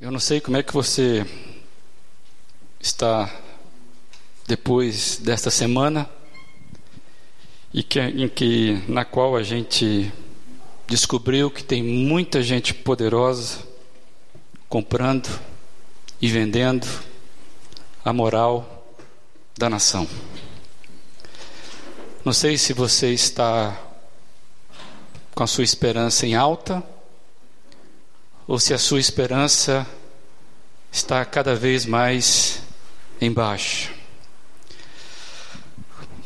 Eu não sei como é que você está depois desta semana e que, em que na qual a gente descobriu que tem muita gente poderosa comprando e vendendo a moral da nação. Não sei se você está com a sua esperança em alta ou se a sua esperança está cada vez mais embaixo.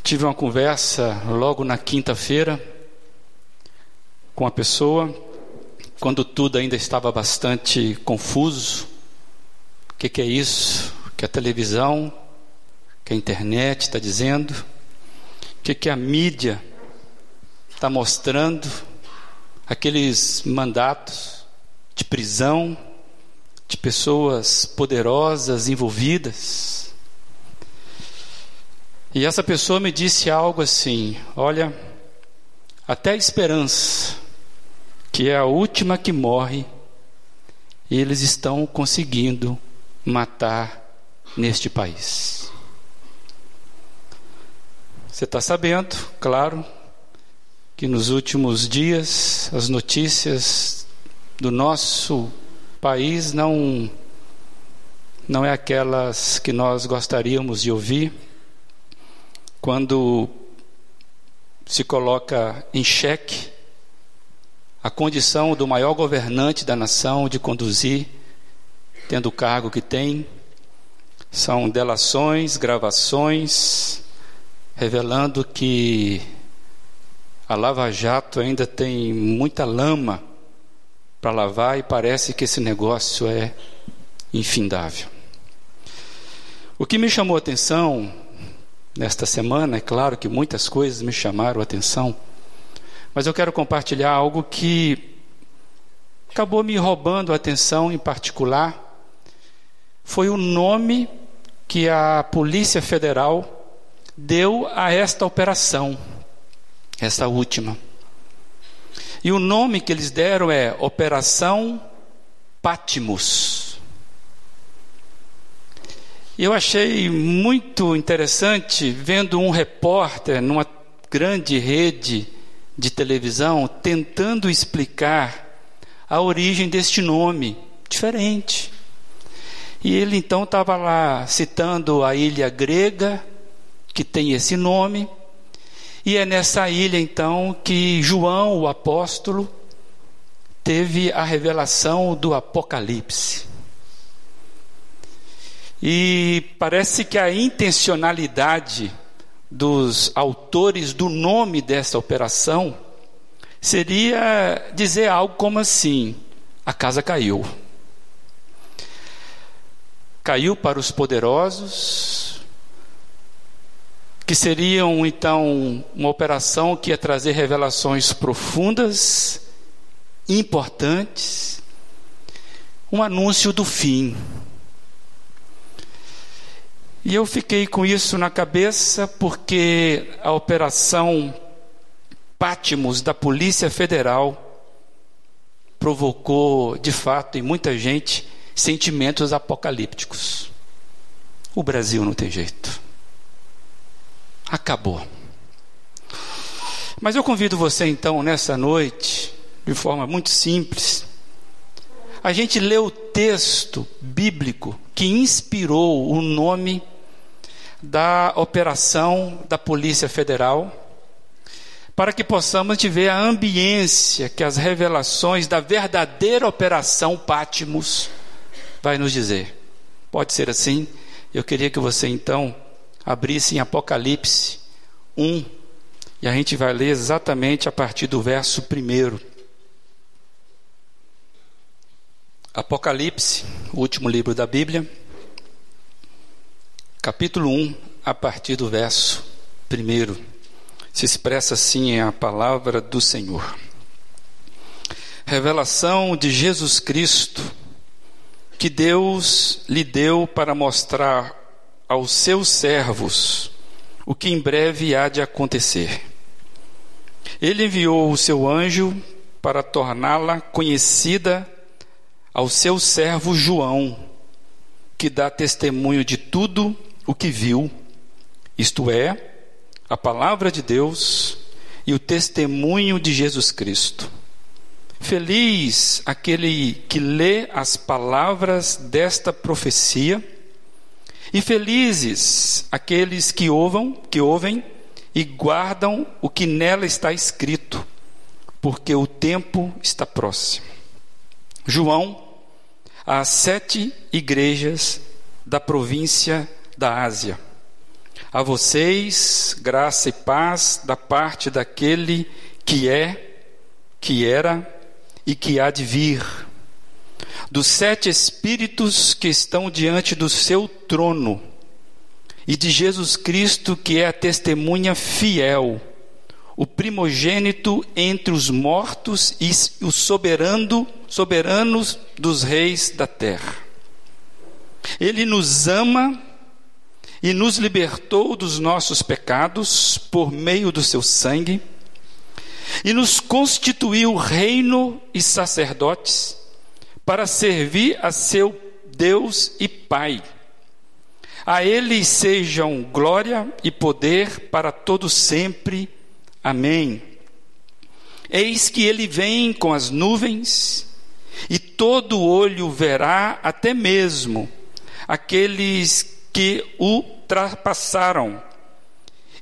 Tive uma conversa logo na quinta-feira com a pessoa, quando tudo ainda estava bastante confuso. O que, que é isso? Que a televisão, que a internet está dizendo? O que, que a mídia está mostrando? Aqueles mandatos de prisão, de pessoas poderosas envolvidas. E essa pessoa me disse algo assim: olha, até a esperança, que é a última que morre, eles estão conseguindo matar neste país. Você está sabendo, claro, que nos últimos dias as notícias do nosso país não não é aquelas que nós gostaríamos de ouvir quando se coloca em xeque a condição do maior governante da nação de conduzir, tendo o cargo que tem. São delações, gravações, revelando que a Lava Jato ainda tem muita lama para lavar e parece que esse negócio é infindável. O que me chamou a atenção nesta semana, é claro que muitas coisas me chamaram a atenção, mas eu quero compartilhar algo que acabou me roubando a atenção em particular. Foi o nome que a Polícia Federal deu a esta operação, essa última. E o nome que eles deram é Operação Patmos. Eu achei muito interessante vendo um repórter numa grande rede de televisão tentando explicar a origem deste nome diferente. E ele então estava lá citando a ilha grega, que tem esse nome, e é nessa ilha então que João, o apóstolo, teve a revelação do Apocalipse. E parece que a intencionalidade dos autores do nome dessa operação seria dizer algo como assim: a casa caiu. Caiu para os poderosos, que seriam então uma operação que ia trazer revelações profundas, importantes, um anúncio do fim. E eu fiquei com isso na cabeça porque a operação Pátimos da Polícia Federal provocou, de fato, em muita gente, sentimentos apocalípticos. O Brasil não tem jeito acabou. Mas eu convido você então nessa noite, de forma muito simples, a gente lê o texto bíblico que inspirou o nome da operação da Polícia Federal, para que possamos ver a ambiência que as revelações da verdadeira operação Pátimos vai nos dizer. Pode ser assim? Eu queria que você então abrisse em Apocalipse 1, e a gente vai ler exatamente a partir do verso 1. Apocalipse, o último livro da Bíblia, capítulo 1, a partir do verso 1. Se expressa assim a palavra do Senhor. Revelação de Jesus Cristo, que Deus lhe deu para mostrar aos seus servos o que em breve há de acontecer. Ele enviou o seu anjo para torná-la conhecida ao seu servo João, que dá testemunho de tudo o que viu, isto é, a palavra de Deus e o testemunho de Jesus Cristo. Feliz aquele que lê as palavras desta profecia, e felizes aqueles que ouvem, que ouvem e guardam o que nela está escrito, porque o tempo está próximo. João, às sete igrejas da província da Ásia. A vocês, graça e paz da parte daquele que é, que era e que há de vir, dos sete espíritos que estão diante do seu trono, e de Jesus Cristo, que é a testemunha fiel, o primogênito entre os mortos e o soberano, soberanos dos reis da terra. Ele nos ama e nos libertou dos nossos pecados por meio do seu sangue, e nos constituiu reino e sacerdotes para servir a seu Deus e Pai. A Ele sejam glória e poder para todo sempre. Amém. Eis que ele vem com as nuvens, e todo olho verá, até mesmo aqueles que o trapassaram,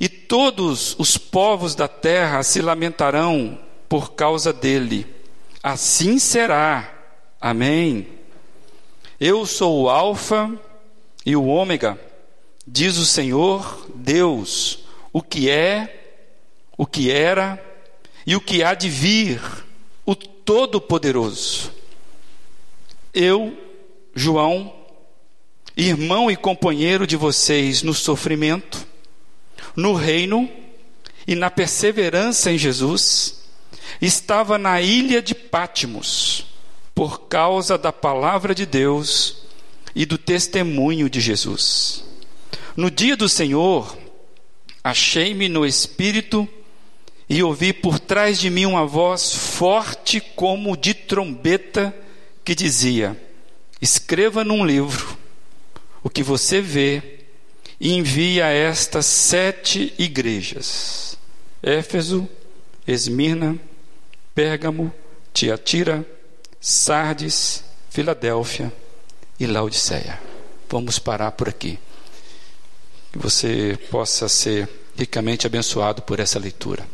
e todos os povos da terra se lamentarão por causa dele. Assim será. Amém. Eu sou o Alfa e o Ômega, diz o Senhor Deus, o que é, o que era e o que há de vir, o Todo-Poderoso. Eu, João, irmão e companheiro de vocês no sofrimento, no reino e na perseverança em Jesus, estava na ilha de Pátimos, por causa da palavra de Deus e do testemunho de Jesus. No dia do Senhor, achei-me no espírito e ouvi por trás de mim uma voz forte como de trombeta que dizia: Escreva num livro o que você vê e envia a estas sete igrejas: Éfeso, Esmirna, Pérgamo, Tiatira, Sardes, Filadélfia e Laodiceia. Vamos parar por aqui. Que você possa ser ricamente abençoado por essa leitura.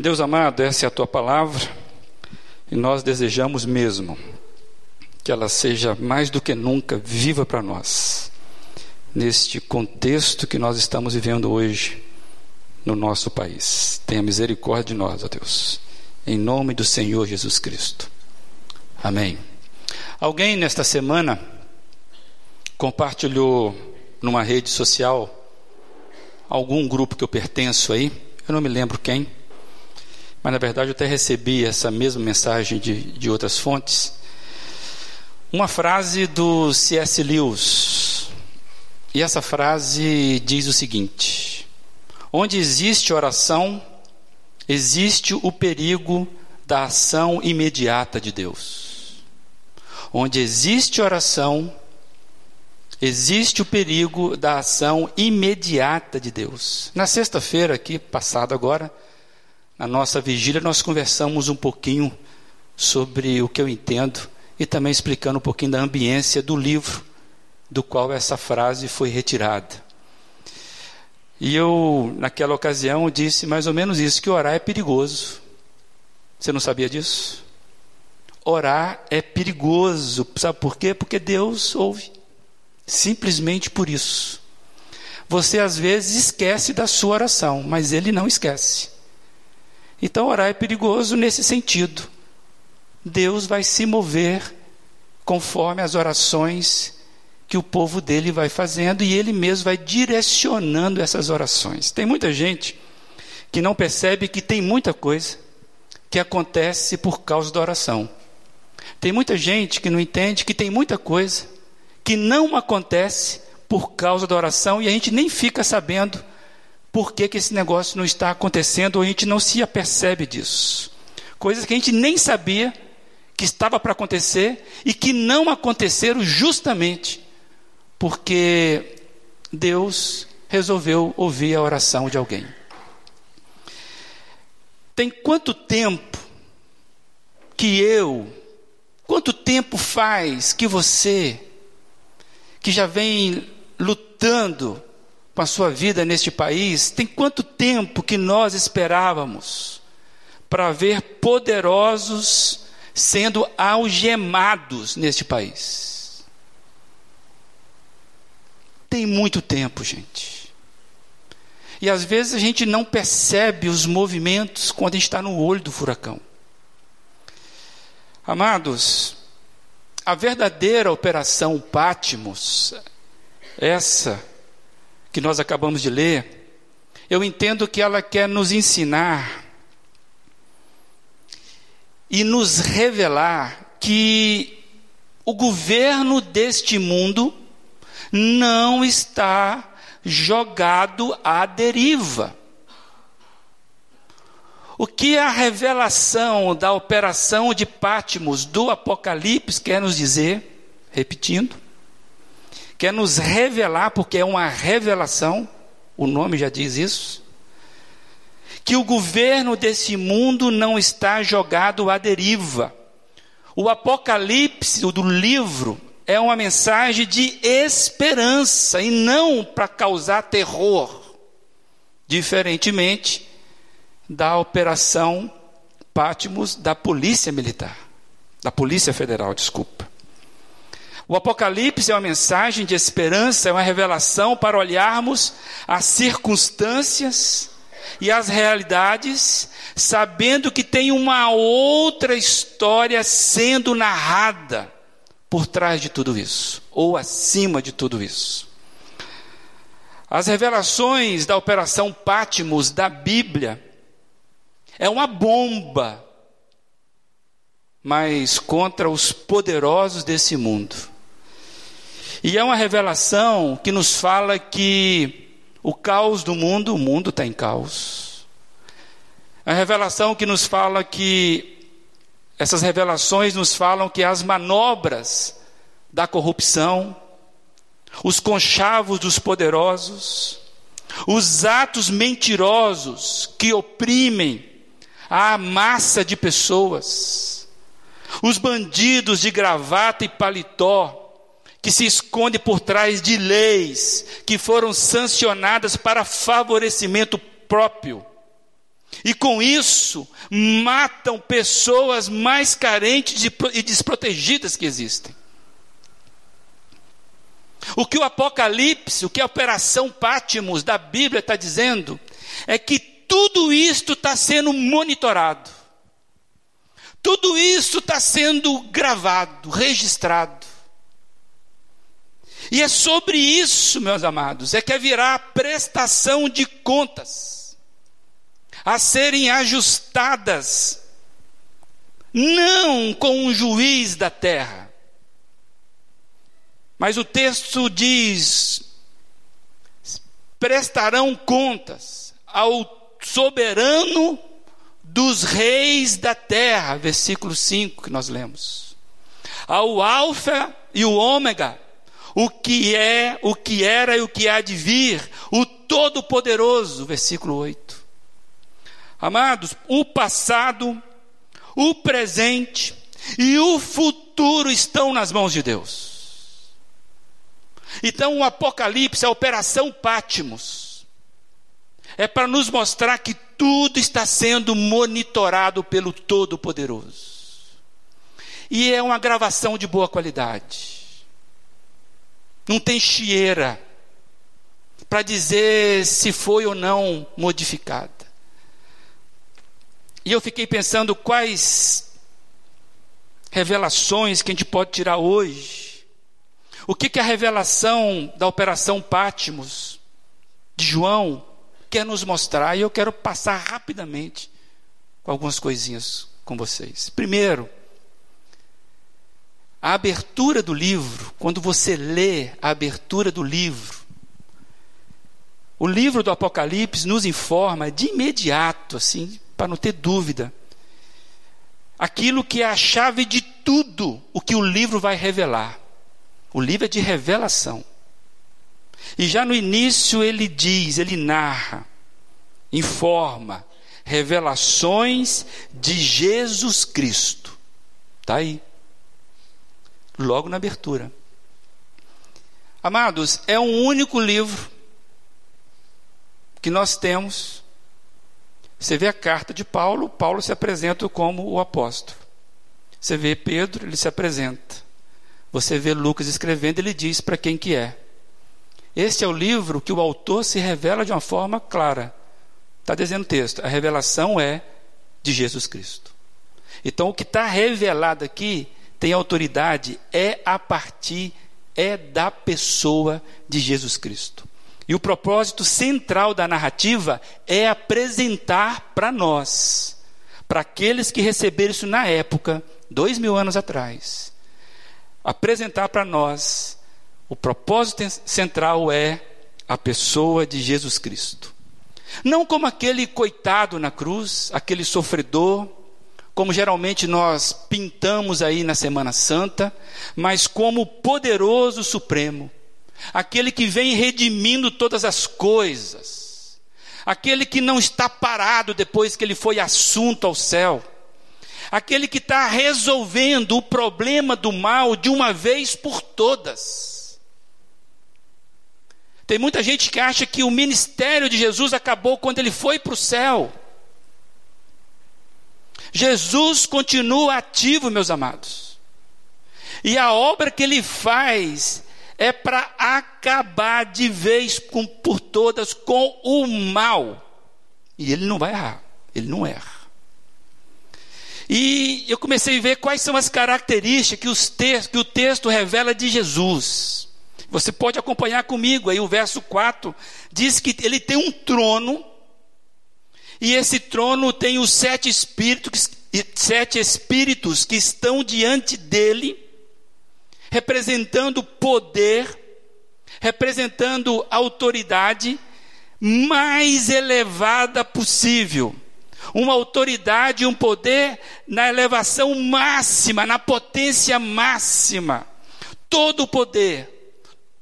Deus amado, essa é a tua palavra e nós desejamos mesmo que ela seja mais do que nunca viva para nós, neste contexto que nós estamos vivendo hoje no nosso país. Tenha misericórdia de nós, ó Deus, em nome do Senhor Jesus Cristo. Amém. Alguém nesta semana compartilhou numa rede social, algum grupo que eu pertenço aí, eu não me lembro quem, mas na verdade eu até recebi essa mesma mensagem de, de outras fontes uma frase do C.S. Lewis. E essa frase diz o seguinte: Onde existe oração, existe o perigo da ação imediata de Deus. Onde existe oração, existe o perigo da ação imediata de Deus. Na sexta-feira, aqui, passada agora, na nossa vigília, nós conversamos um pouquinho sobre o que eu entendo e também explicando um pouquinho da ambiência do livro do qual essa frase foi retirada. E eu, naquela ocasião, disse mais ou menos isso: que orar é perigoso. Você não sabia disso? Orar é perigoso. Sabe por quê? Porque Deus ouve. Simplesmente por isso. Você às vezes esquece da sua oração, mas Ele não esquece. Então, orar é perigoso nesse sentido. Deus vai se mover conforme as orações que o povo dele vai fazendo e ele mesmo vai direcionando essas orações. Tem muita gente que não percebe que tem muita coisa que acontece por causa da oração. Tem muita gente que não entende que tem muita coisa que não acontece por causa da oração e a gente nem fica sabendo por que, que esse negócio não está acontecendo ou a gente não se apercebe disso. Coisas que a gente nem sabia que estava para acontecer e que não aconteceram justamente porque Deus resolveu ouvir a oração de alguém. Tem quanto tempo que eu, quanto tempo faz que você, que já vem lutando com a sua vida neste país, tem quanto tempo que nós esperávamos para ver poderosos sendo algemados neste país? Tem muito tempo, gente. E às vezes a gente não percebe os movimentos quando a gente está no olho do furacão. Amados, a verdadeira operação Pátimos, essa que nós acabamos de ler, eu entendo que ela quer nos ensinar e nos revelar que o governo deste mundo não está jogado à deriva. O que a revelação da operação de Pátimos do Apocalipse quer nos dizer, repetindo, quer nos revelar, porque é uma revelação, o nome já diz isso, que o governo desse mundo não está jogado à deriva. O Apocalipse do livro é uma mensagem de esperança e não para causar terror. Diferentemente da operação Pátimos da Polícia Militar, da Polícia Federal, desculpa. O Apocalipse é uma mensagem de esperança, é uma revelação para olharmos as circunstâncias e as realidades, sabendo que tem uma outra história sendo narrada por trás de tudo isso, ou acima de tudo isso. As revelações da Operação Pátimos da Bíblia é uma bomba, mas contra os poderosos desse mundo. E é uma revelação que nos fala que o caos do mundo, o mundo está em caos. É a revelação que nos fala que, essas revelações nos falam que as manobras da corrupção, os conchavos dos poderosos, os atos mentirosos que oprimem a massa de pessoas, os bandidos de gravata e paletó, que se esconde por trás de leis que foram sancionadas para favorecimento próprio. E com isso, matam pessoas mais carentes e desprotegidas que existem. O que o Apocalipse, o que a Operação Pátimos da Bíblia está dizendo, é que tudo isto está sendo monitorado. Tudo isso está sendo gravado, registrado. E é sobre isso, meus amados, é que haverá prestação de contas a serem ajustadas, não com um juiz da terra. Mas o texto diz: prestarão contas ao soberano dos reis da terra, versículo 5 que nós lemos. Ao Alfa e o Ômega, o que é, o que era e o que há de vir, o Todo-Poderoso, versículo 8. Amados, o passado, o presente e o futuro estão nas mãos de Deus. Então o Apocalipse, a operação Pátimos, é para nos mostrar que tudo está sendo monitorado pelo Todo-Poderoso. E é uma gravação de boa qualidade não tem chieira para dizer se foi ou não modificada. E eu fiquei pensando quais revelações que a gente pode tirar hoje. O que, que a revelação da Operação Pátimos de João quer nos mostrar? E eu quero passar rapidamente algumas coisinhas com vocês. Primeiro, a abertura do livro, quando você lê a abertura do livro, o livro do Apocalipse nos informa de imediato, assim, para não ter dúvida, aquilo que é a chave de tudo o que o livro vai revelar. O livro é de revelação. E já no início ele diz, ele narra, informa, revelações de Jesus Cristo. Está aí. Logo na abertura. Amados, é um único livro que nós temos. Você vê a carta de Paulo, Paulo se apresenta como o apóstolo. Você vê Pedro, ele se apresenta. Você vê Lucas escrevendo, ele diz para quem que é. Este é o livro que o autor se revela de uma forma clara. Está dizendo o texto, a revelação é de Jesus Cristo. Então o que está revelado aqui tem autoridade, é a partir, é da pessoa de Jesus Cristo. E o propósito central da narrativa é apresentar para nós, para aqueles que receberam isso na época, dois mil anos atrás, apresentar para nós, o propósito central é a pessoa de Jesus Cristo. Não como aquele coitado na cruz, aquele sofredor, como geralmente nós pintamos aí na Semana Santa, mas como o poderoso Supremo, aquele que vem redimindo todas as coisas, aquele que não está parado depois que ele foi assunto ao céu, aquele que está resolvendo o problema do mal de uma vez por todas. Tem muita gente que acha que o ministério de Jesus acabou quando ele foi para o céu. Jesus continua ativo, meus amados. E a obra que ele faz é para acabar de vez com, por todas com o mal. E ele não vai errar, ele não erra. E eu comecei a ver quais são as características que, os te que o texto revela de Jesus. Você pode acompanhar comigo aí, o verso 4 diz que ele tem um trono, e esse trono tem os sete espíritos, sete espíritos que estão diante dele representando poder, representando autoridade mais elevada possível. Uma autoridade um poder na elevação máxima, na potência máxima. Todo o poder,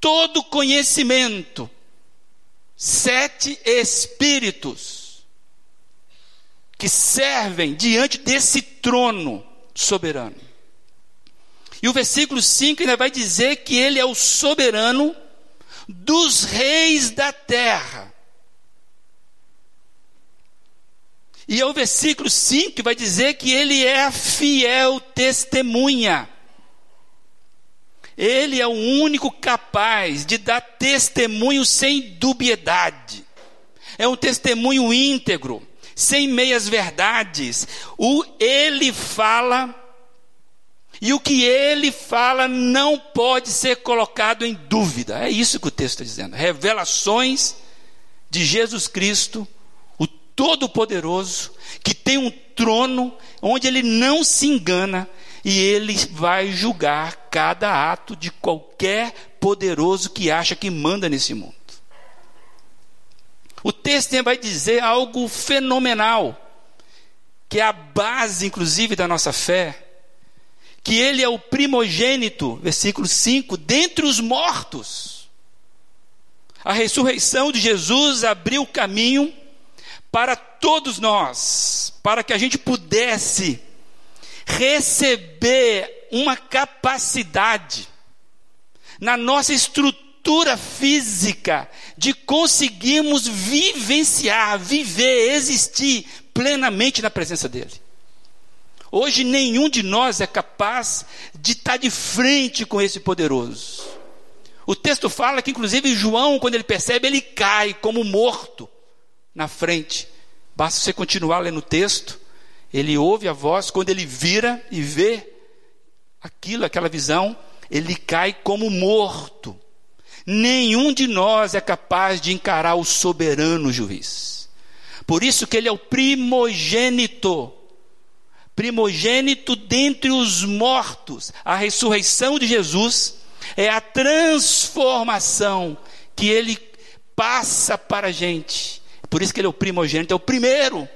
todo conhecimento. Sete espíritos que servem diante desse trono soberano. E o versículo 5 ainda vai dizer que ele é o soberano dos reis da terra. E é o versículo 5 que vai dizer que ele é a fiel testemunha. Ele é o único capaz de dar testemunho sem dubiedade. É um testemunho íntegro, sem meias verdades. O ele fala e o que ele fala não pode ser colocado em dúvida. É isso que o texto está dizendo. Revelações de Jesus Cristo, o Todo-Poderoso, que tem um trono onde ele não se engana e ele vai julgar cada ato de qualquer poderoso que acha que manda nesse mundo. O texto vai dizer algo fenomenal, que é a base, inclusive, da nossa fé que ele é o primogênito, versículo 5, dentre os mortos. A ressurreição de Jesus abriu caminho para todos nós, para que a gente pudesse receber uma capacidade na nossa estrutura física de conseguirmos vivenciar, viver, existir plenamente na presença dele. Hoje nenhum de nós é capaz de estar de frente com esse poderoso. O texto fala que, inclusive, João, quando ele percebe, ele cai como morto na frente. Basta você continuar lendo o texto. Ele ouve a voz, quando ele vira e vê aquilo, aquela visão, ele cai como morto. Nenhum de nós é capaz de encarar o soberano juiz. Por isso que ele é o primogênito primogênito dentre os mortos. A ressurreição de Jesus é a transformação que ele passa para a gente. Por isso que ele é o primogênito, é o primeiro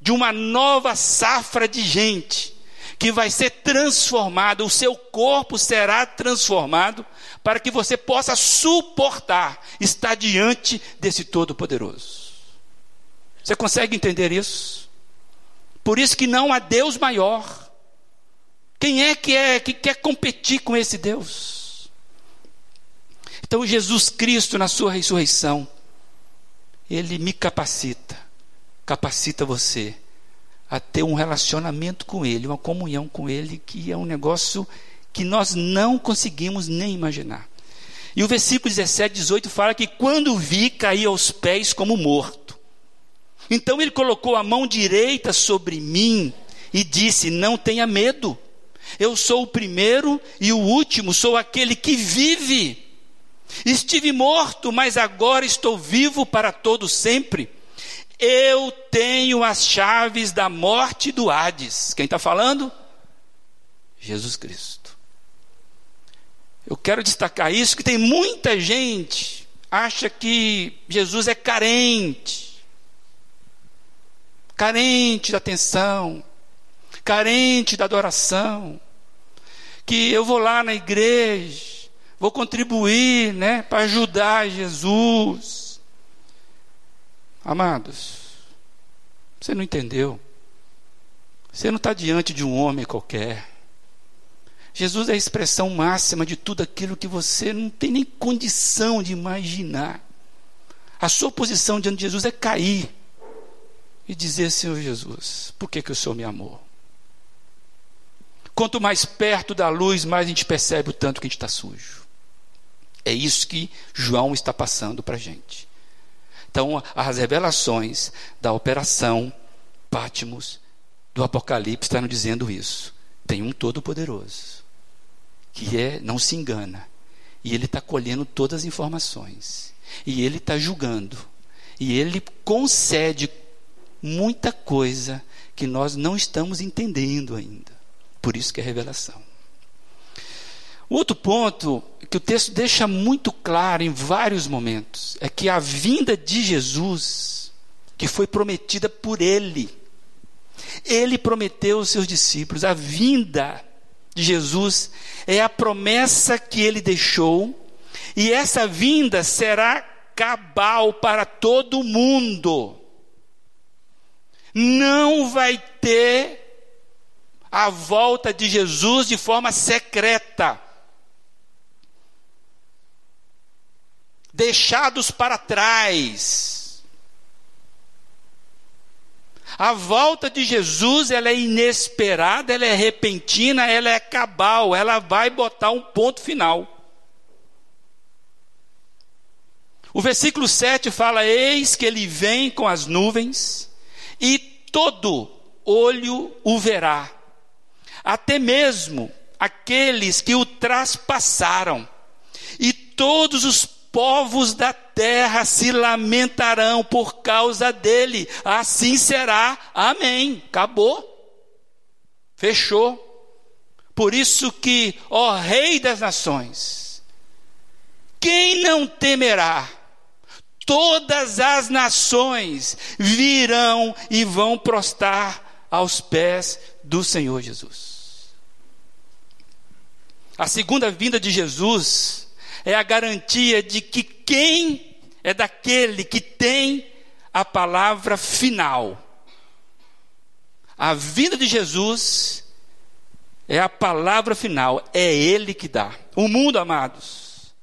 de uma nova safra de gente que vai ser transformado, o seu corpo será transformado para que você possa suportar estar diante desse Todo-Poderoso. Você consegue entender isso? Por isso que não há Deus maior. Quem é que é que quer competir com esse Deus? Então Jesus Cristo na sua ressurreição, ele me capacita, capacita você a ter um relacionamento com ele, uma comunhão com ele que é um negócio que nós não conseguimos nem imaginar. E o versículo 17, 18 fala que quando vi, caí aos pés como morto. Então ele colocou a mão direita sobre mim e disse: Não tenha medo, eu sou o primeiro e o último, sou aquele que vive. Estive morto, mas agora estou vivo para todo sempre. Eu tenho as chaves da morte do Hades. Quem está falando? Jesus Cristo. Eu quero destacar isso, que tem muita gente acha que Jesus é carente carente da atenção, carente da adoração, que eu vou lá na igreja, vou contribuir, né, para ajudar Jesus. Amados, você não entendeu. Você não está diante de um homem qualquer. Jesus é a expressão máxima de tudo aquilo que você não tem nem condição de imaginar. A sua posição diante de Jesus é cair e dizer: Senhor Jesus, por que, que o Senhor me amou? Quanto mais perto da luz, mais a gente percebe o tanto que a gente está sujo. É isso que João está passando para a gente. Então, as revelações da operação Pátimos do Apocalipse estão dizendo isso. Tem um Todo-Poderoso, que é, não se engana, e ele está colhendo todas as informações, e ele está julgando, e ele concede muita coisa que nós não estamos entendendo ainda. Por isso que é revelação. O outro ponto que o texto deixa muito claro em vários momentos é que a vinda de Jesus, que foi prometida por ele, ele prometeu aos seus discípulos, a vinda de Jesus é a promessa que ele deixou, e essa vinda será cabal para todo mundo não vai ter a volta de Jesus de forma secreta. Deixados para trás. A volta de Jesus, ela é inesperada, ela é repentina, ela é cabal, ela vai botar um ponto final. O versículo 7 fala: Eis que ele vem com as nuvens, e todo olho o verá, até mesmo aqueles que o traspassaram, e todos os povos da terra se lamentarão por causa dele. Assim será. Amém. Acabou. Fechou. Por isso que, ó Rei das Nações, quem não temerá? todas as nações virão e vão prostrar aos pés do Senhor Jesus. A segunda vinda de Jesus é a garantia de que quem é daquele que tem a palavra final. A vinda de Jesus é a palavra final, é Ele que dá. O mundo, amados,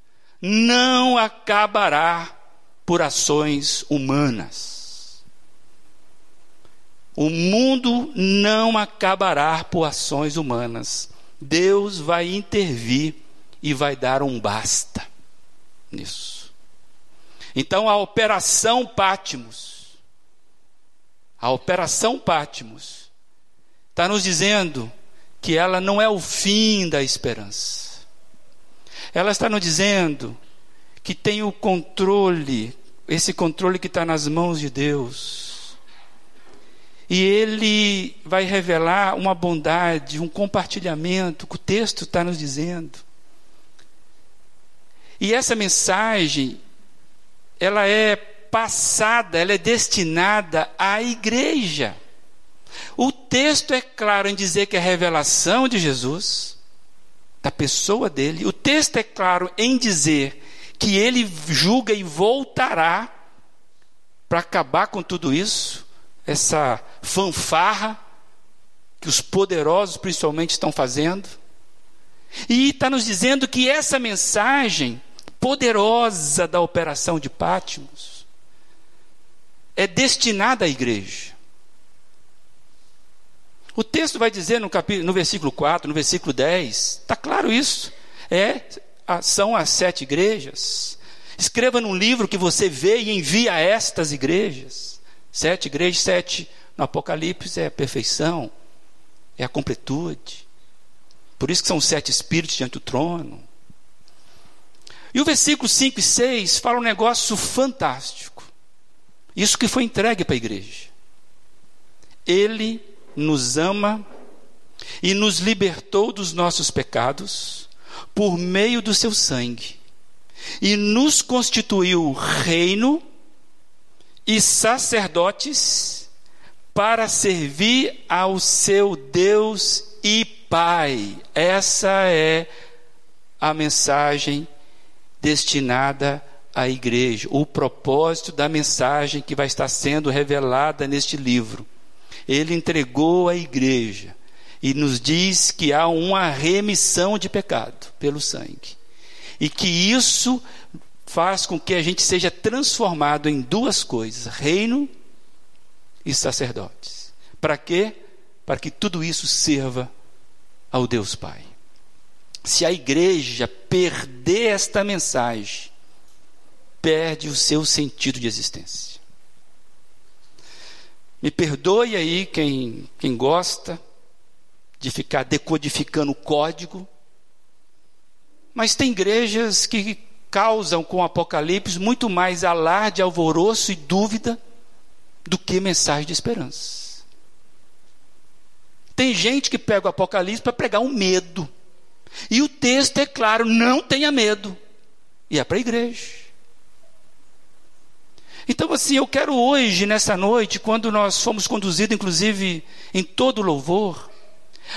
não acabará por ações humanas. O mundo não acabará por ações humanas. Deus vai intervir e vai dar um basta nisso. Então a operação Pátimos, a operação Pátimos, está nos dizendo que ela não é o fim da esperança. Ela está nos dizendo que tem o controle esse controle que está nas mãos de Deus. E ele vai revelar uma bondade, um compartilhamento, que o texto está nos dizendo. E essa mensagem, ela é passada, ela é destinada à igreja. O texto é claro em dizer que é a revelação de Jesus, da pessoa dele. O texto é claro em dizer que ele julga e voltará para acabar com tudo isso, essa fanfarra que os poderosos principalmente estão fazendo. E está nos dizendo que essa mensagem poderosa da operação de Pátimos é destinada à igreja. O texto vai dizer no, capítulo, no versículo 4, no versículo 10, está claro isso. É, são as sete igrejas. Escreva num livro que você vê e envia a estas igrejas. Sete igrejas, sete no Apocalipse é a perfeição, é a completude. Por isso que são sete espíritos diante do trono. E o versículo 5 e 6 fala um negócio fantástico. Isso que foi entregue para a igreja. Ele nos ama e nos libertou dos nossos pecados por meio do seu sangue e nos constituiu reino e sacerdotes para servir ao seu Deus e Pai. Essa é a mensagem destinada à igreja, o propósito da mensagem que vai estar sendo revelada neste livro ele entregou à igreja e nos diz que há uma remissão de pecado pelo sangue. E que isso faz com que a gente seja transformado em duas coisas: reino e sacerdotes. Para quê? Para que tudo isso sirva ao Deus Pai. Se a igreja perder esta mensagem, perde o seu sentido de existência. Me perdoe aí quem, quem gosta de ficar decodificando o código, mas tem igrejas que causam com o Apocalipse muito mais alarde, alvoroço e dúvida do que mensagem de esperança. Tem gente que pega o Apocalipse para pregar um medo. E o texto é claro: não tenha medo. E é para a igreja. Então, assim, eu quero hoje, nessa noite, quando nós fomos conduzidos, inclusive, em todo louvor,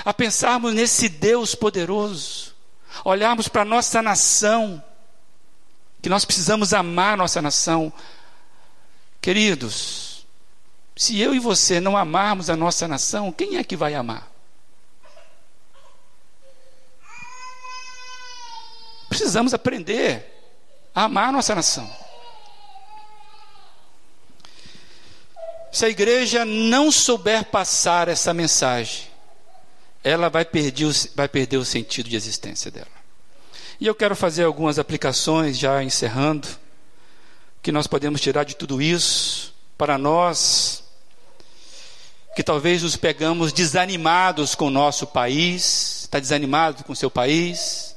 a pensarmos nesse Deus poderoso, olharmos para a nossa nação, que nós precisamos amar a nossa nação. Queridos, se eu e você não amarmos a nossa nação, quem é que vai amar? Precisamos aprender a amar a nossa nação. Se a igreja não souber passar essa mensagem, ela vai perder, o, vai perder o sentido de existência dela. E eu quero fazer algumas aplicações, já encerrando, que nós podemos tirar de tudo isso para nós, que talvez nos pegamos desanimados com o nosso país, está desanimado com o seu país.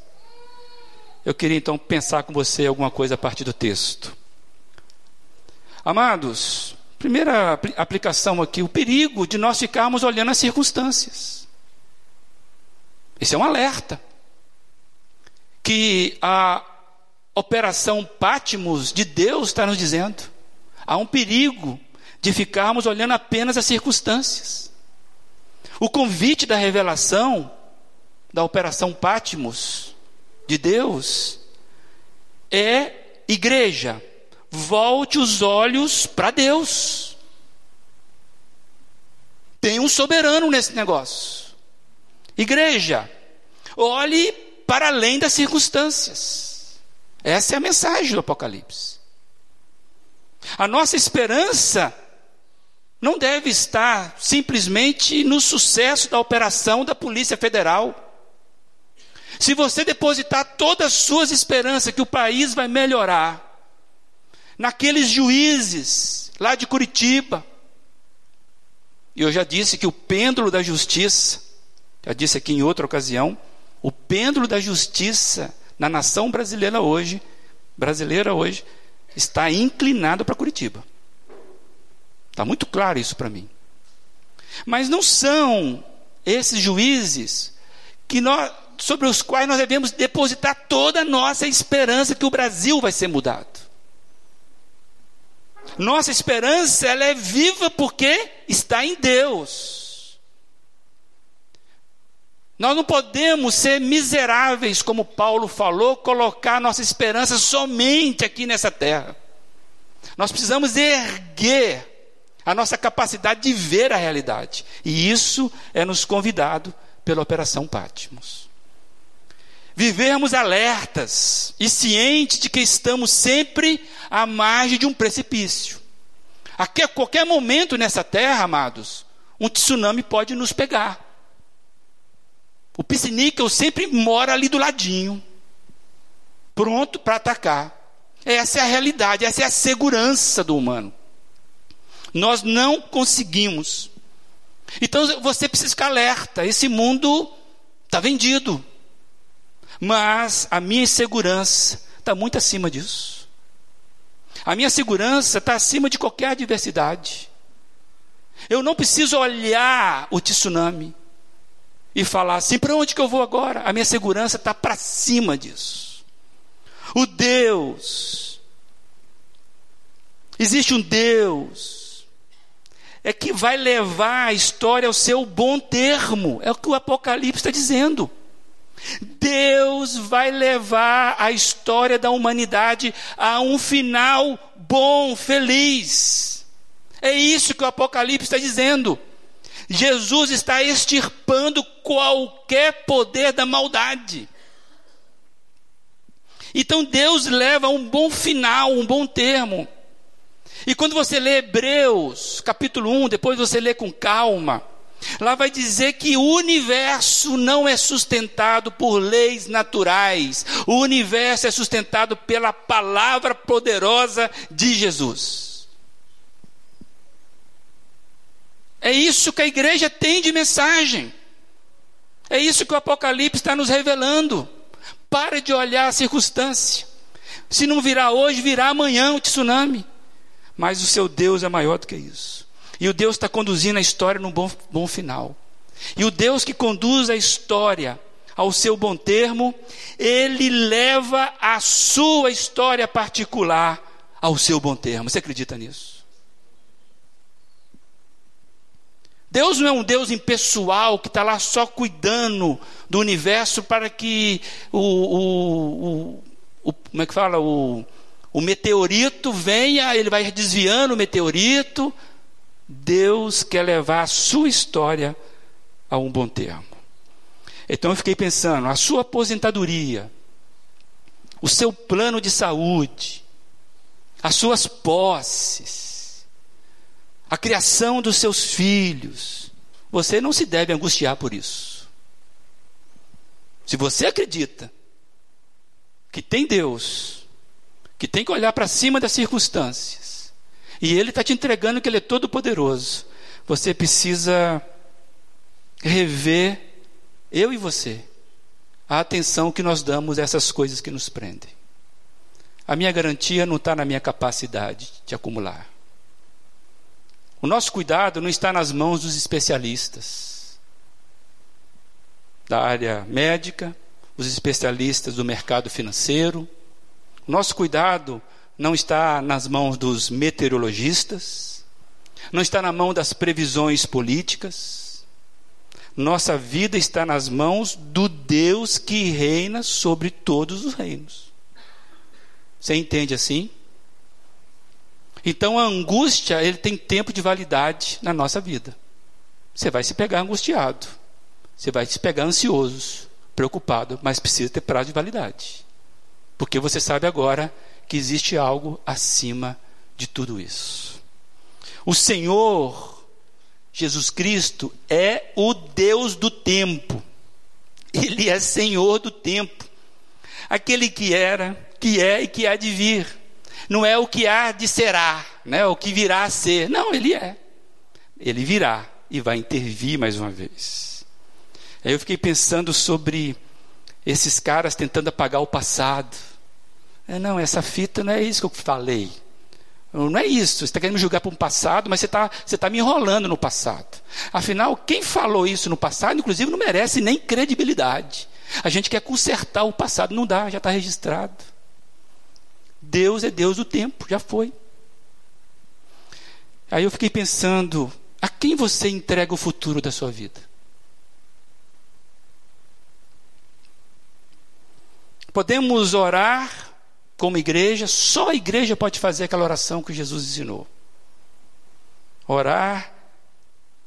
Eu queria então pensar com você alguma coisa a partir do texto. Amados, Primeira aplicação aqui, o perigo de nós ficarmos olhando as circunstâncias. Esse é um alerta. Que a operação Pátimos de Deus está nos dizendo. Há um perigo de ficarmos olhando apenas as circunstâncias. O convite da revelação da operação Pátimos de Deus é igreja, volte os olhos para Deus. Tem um soberano nesse negócio. Igreja, olhe para além das circunstâncias. Essa é a mensagem do Apocalipse. A nossa esperança não deve estar simplesmente no sucesso da operação da Polícia Federal. Se você depositar todas as suas esperanças que o país vai melhorar, naqueles juízes lá de Curitiba. E eu já disse que o pêndulo da justiça, já disse aqui em outra ocasião, o pêndulo da justiça na nação brasileira hoje, brasileira hoje, está inclinado para Curitiba. Está muito claro isso para mim. Mas não são esses juízes que nós, sobre os quais nós devemos depositar toda a nossa esperança que o Brasil vai ser mudado. Nossa esperança ela é viva porque está em Deus. Nós não podemos ser miseráveis, como Paulo falou, colocar nossa esperança somente aqui nessa terra. Nós precisamos erguer a nossa capacidade de ver a realidade. E isso é nos convidado pela Operação Patmos. Vivermos alertas e cientes de que estamos sempre à margem de um precipício. A qualquer momento nessa terra, amados, um tsunami pode nos pegar. O pisciníquel sempre mora ali do ladinho, pronto para atacar. Essa é a realidade, essa é a segurança do humano. Nós não conseguimos. Então você precisa ficar alerta: esse mundo está vendido. Mas a minha segurança está muito acima disso. A minha segurança está acima de qualquer adversidade. Eu não preciso olhar o tsunami e falar assim: para onde que eu vou agora? A minha segurança está para cima disso. O Deus, existe um Deus, é que vai levar a história ao seu bom termo, é o que o Apocalipse está dizendo. Deus vai levar a história da humanidade a um final bom, feliz. É isso que o Apocalipse está dizendo. Jesus está extirpando qualquer poder da maldade. Então Deus leva a um bom final, um bom termo. E quando você lê Hebreus, capítulo 1, depois você lê com calma, lá vai dizer que o universo não é sustentado por leis naturais, o universo é sustentado pela palavra poderosa de Jesus. É isso que a igreja tem de mensagem. É isso que o Apocalipse está nos revelando. Pare de olhar a circunstância. Se não virá hoje, virá amanhã o tsunami. Mas o seu Deus é maior do que isso. E o Deus está conduzindo a história num bom, bom final. E o Deus que conduz a história ao seu bom termo, ele leva a sua história particular ao seu bom termo. Você acredita nisso? Deus não é um Deus impessoal que está lá só cuidando do universo para que o, o, o, o como é que fala o, o meteorito venha, ele vai desviando o meteorito. Deus quer levar a sua história a um bom termo. Então eu fiquei pensando, a sua aposentadoria, o seu plano de saúde, as suas posses, a criação dos seus filhos, você não se deve angustiar por isso. Se você acredita que tem Deus, que tem que olhar para cima das circunstâncias, e Ele está te entregando que Ele é todo poderoso, você precisa rever, eu e você, a atenção que nós damos a essas coisas que nos prendem. A minha garantia não está na minha capacidade de acumular. O nosso cuidado não está nas mãos dos especialistas da área médica, os especialistas do mercado financeiro. O nosso cuidado não está nas mãos dos meteorologistas, não está na mão das previsões políticas. Nossa vida está nas mãos do Deus que reina sobre todos os reinos. Você entende assim? Então a angústia, ele tem tempo de validade na nossa vida. Você vai se pegar angustiado. Você vai se pegar ansioso, preocupado, mas precisa ter prazo de validade. Porque você sabe agora que existe algo acima de tudo isso. O Senhor Jesus Cristo é o Deus do tempo. Ele é Senhor do tempo. Aquele que era, que é e que há de vir não é o que há de será, né? o que virá a ser. Não, ele é. Ele virá e vai intervir mais uma vez. Aí eu fiquei pensando sobre esses caras tentando apagar o passado. É, não, essa fita não é isso que eu falei. Não é isso. Você está querendo me julgar para um passado, mas você está você tá me enrolando no passado. Afinal, quem falou isso no passado, inclusive, não merece nem credibilidade. A gente quer consertar o passado, não dá, já está registrado. Deus é Deus do tempo, já foi. Aí eu fiquei pensando, a quem você entrega o futuro da sua vida? Podemos orar como igreja, só a igreja pode fazer aquela oração que Jesus ensinou. Orar,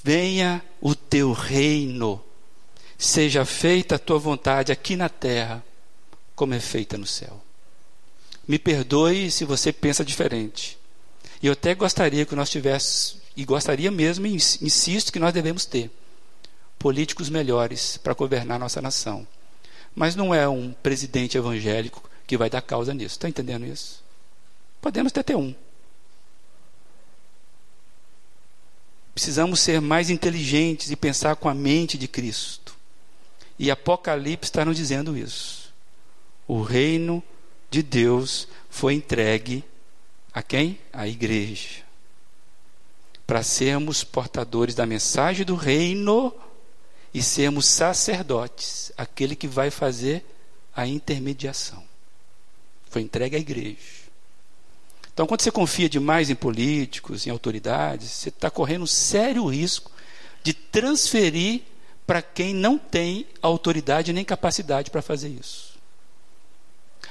venha o teu reino, seja feita a tua vontade aqui na terra, como é feita no céu. Me perdoe se você pensa diferente. E eu até gostaria que nós tivéssemos, e gostaria mesmo, e insisto que nós devemos ter, políticos melhores para governar nossa nação. Mas não é um presidente evangélico que vai dar causa nisso. Está entendendo isso? Podemos até ter um. Precisamos ser mais inteligentes e pensar com a mente de Cristo. E Apocalipse está nos dizendo isso. O reino de Deus foi entregue a quem? À igreja. Para sermos portadores da mensagem do reino e sermos sacerdotes, aquele que vai fazer a intermediação. Foi entregue à igreja. Então, quando você confia demais em políticos, em autoridades, você está correndo um sério risco de transferir para quem não tem autoridade nem capacidade para fazer isso.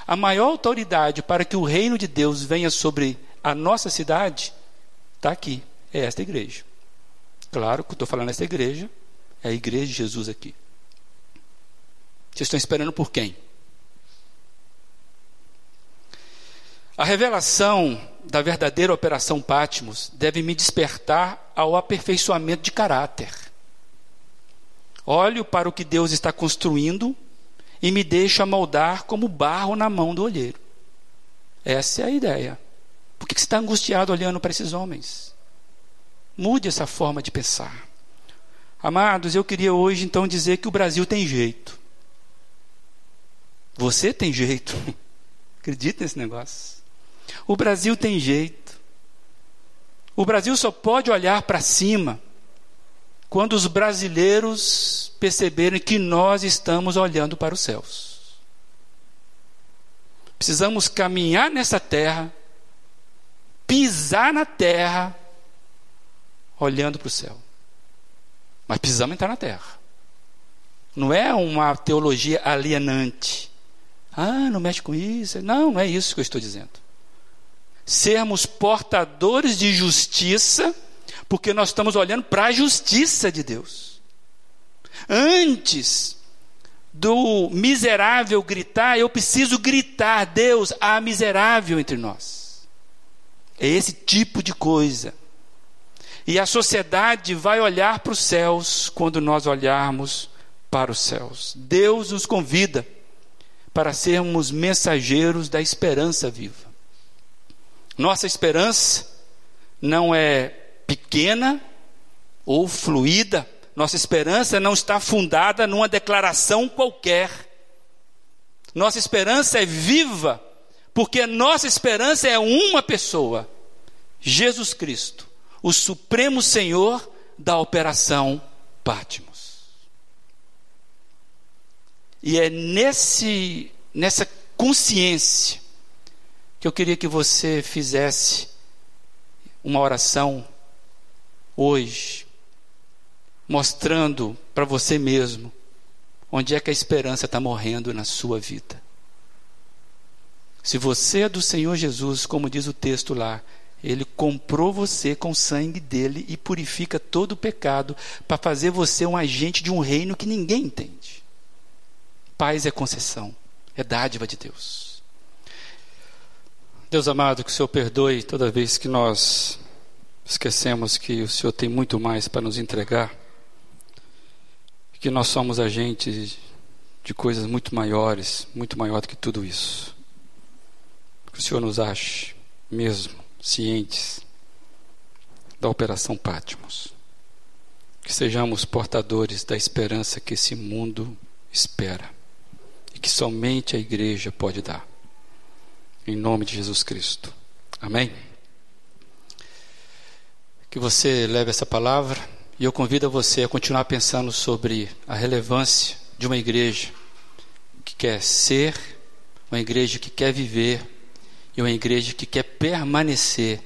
A maior autoridade para que o reino de Deus venha sobre a nossa cidade está aqui, é esta igreja. Claro que estou falando esta igreja, é a igreja de Jesus aqui. Vocês estão esperando por quem? A revelação da verdadeira operação Patmos deve me despertar ao aperfeiçoamento de caráter. Olho para o que Deus está construindo e me deixo moldar como barro na mão do olheiro. Essa é a ideia. Por que você está angustiado olhando para esses homens? Mude essa forma de pensar. Amados, eu queria hoje então dizer que o Brasil tem jeito. Você tem jeito. Acredita nesse negócio. O Brasil tem jeito. O Brasil só pode olhar para cima quando os brasileiros perceberem que nós estamos olhando para os céus. Precisamos caminhar nessa terra, pisar na terra, olhando para o céu. Mas precisamos entrar na terra. Não é uma teologia alienante. Ah, não mexe com isso. Não, não é isso que eu estou dizendo. Sermos portadores de justiça, porque nós estamos olhando para a justiça de Deus. Antes do miserável gritar, eu preciso gritar: Deus, há miserável entre nós. É esse tipo de coisa. E a sociedade vai olhar para os céus quando nós olharmos para os céus. Deus nos convida para sermos mensageiros da esperança viva. Nossa esperança não é pequena ou fluida, nossa esperança não está fundada numa declaração qualquer. Nossa esperança é viva, porque nossa esperança é uma pessoa: Jesus Cristo o Supremo Senhor da operação Patmos. E é nesse, nessa consciência que eu queria que você fizesse uma oração hoje, mostrando para você mesmo onde é que a esperança está morrendo na sua vida. Se você é do Senhor Jesus, como diz o texto lá, ele comprou você com o sangue dele e purifica todo o pecado para fazer você um agente de um reino que ninguém entende. Paz é concessão, é dádiva de Deus. Deus amado, que o Senhor perdoe toda vez que nós esquecemos que o Senhor tem muito mais para nos entregar, que nós somos agentes de coisas muito maiores, muito maior do que tudo isso. Que o Senhor nos ache mesmo cientes da Operação Patmos. Que sejamos portadores da esperança que esse mundo espera e que somente a igreja pode dar. Em nome de Jesus Cristo. Amém? Que você leve essa palavra e eu convido a você a continuar pensando sobre a relevância de uma igreja que quer ser, uma igreja que quer viver e uma igreja que quer permanecer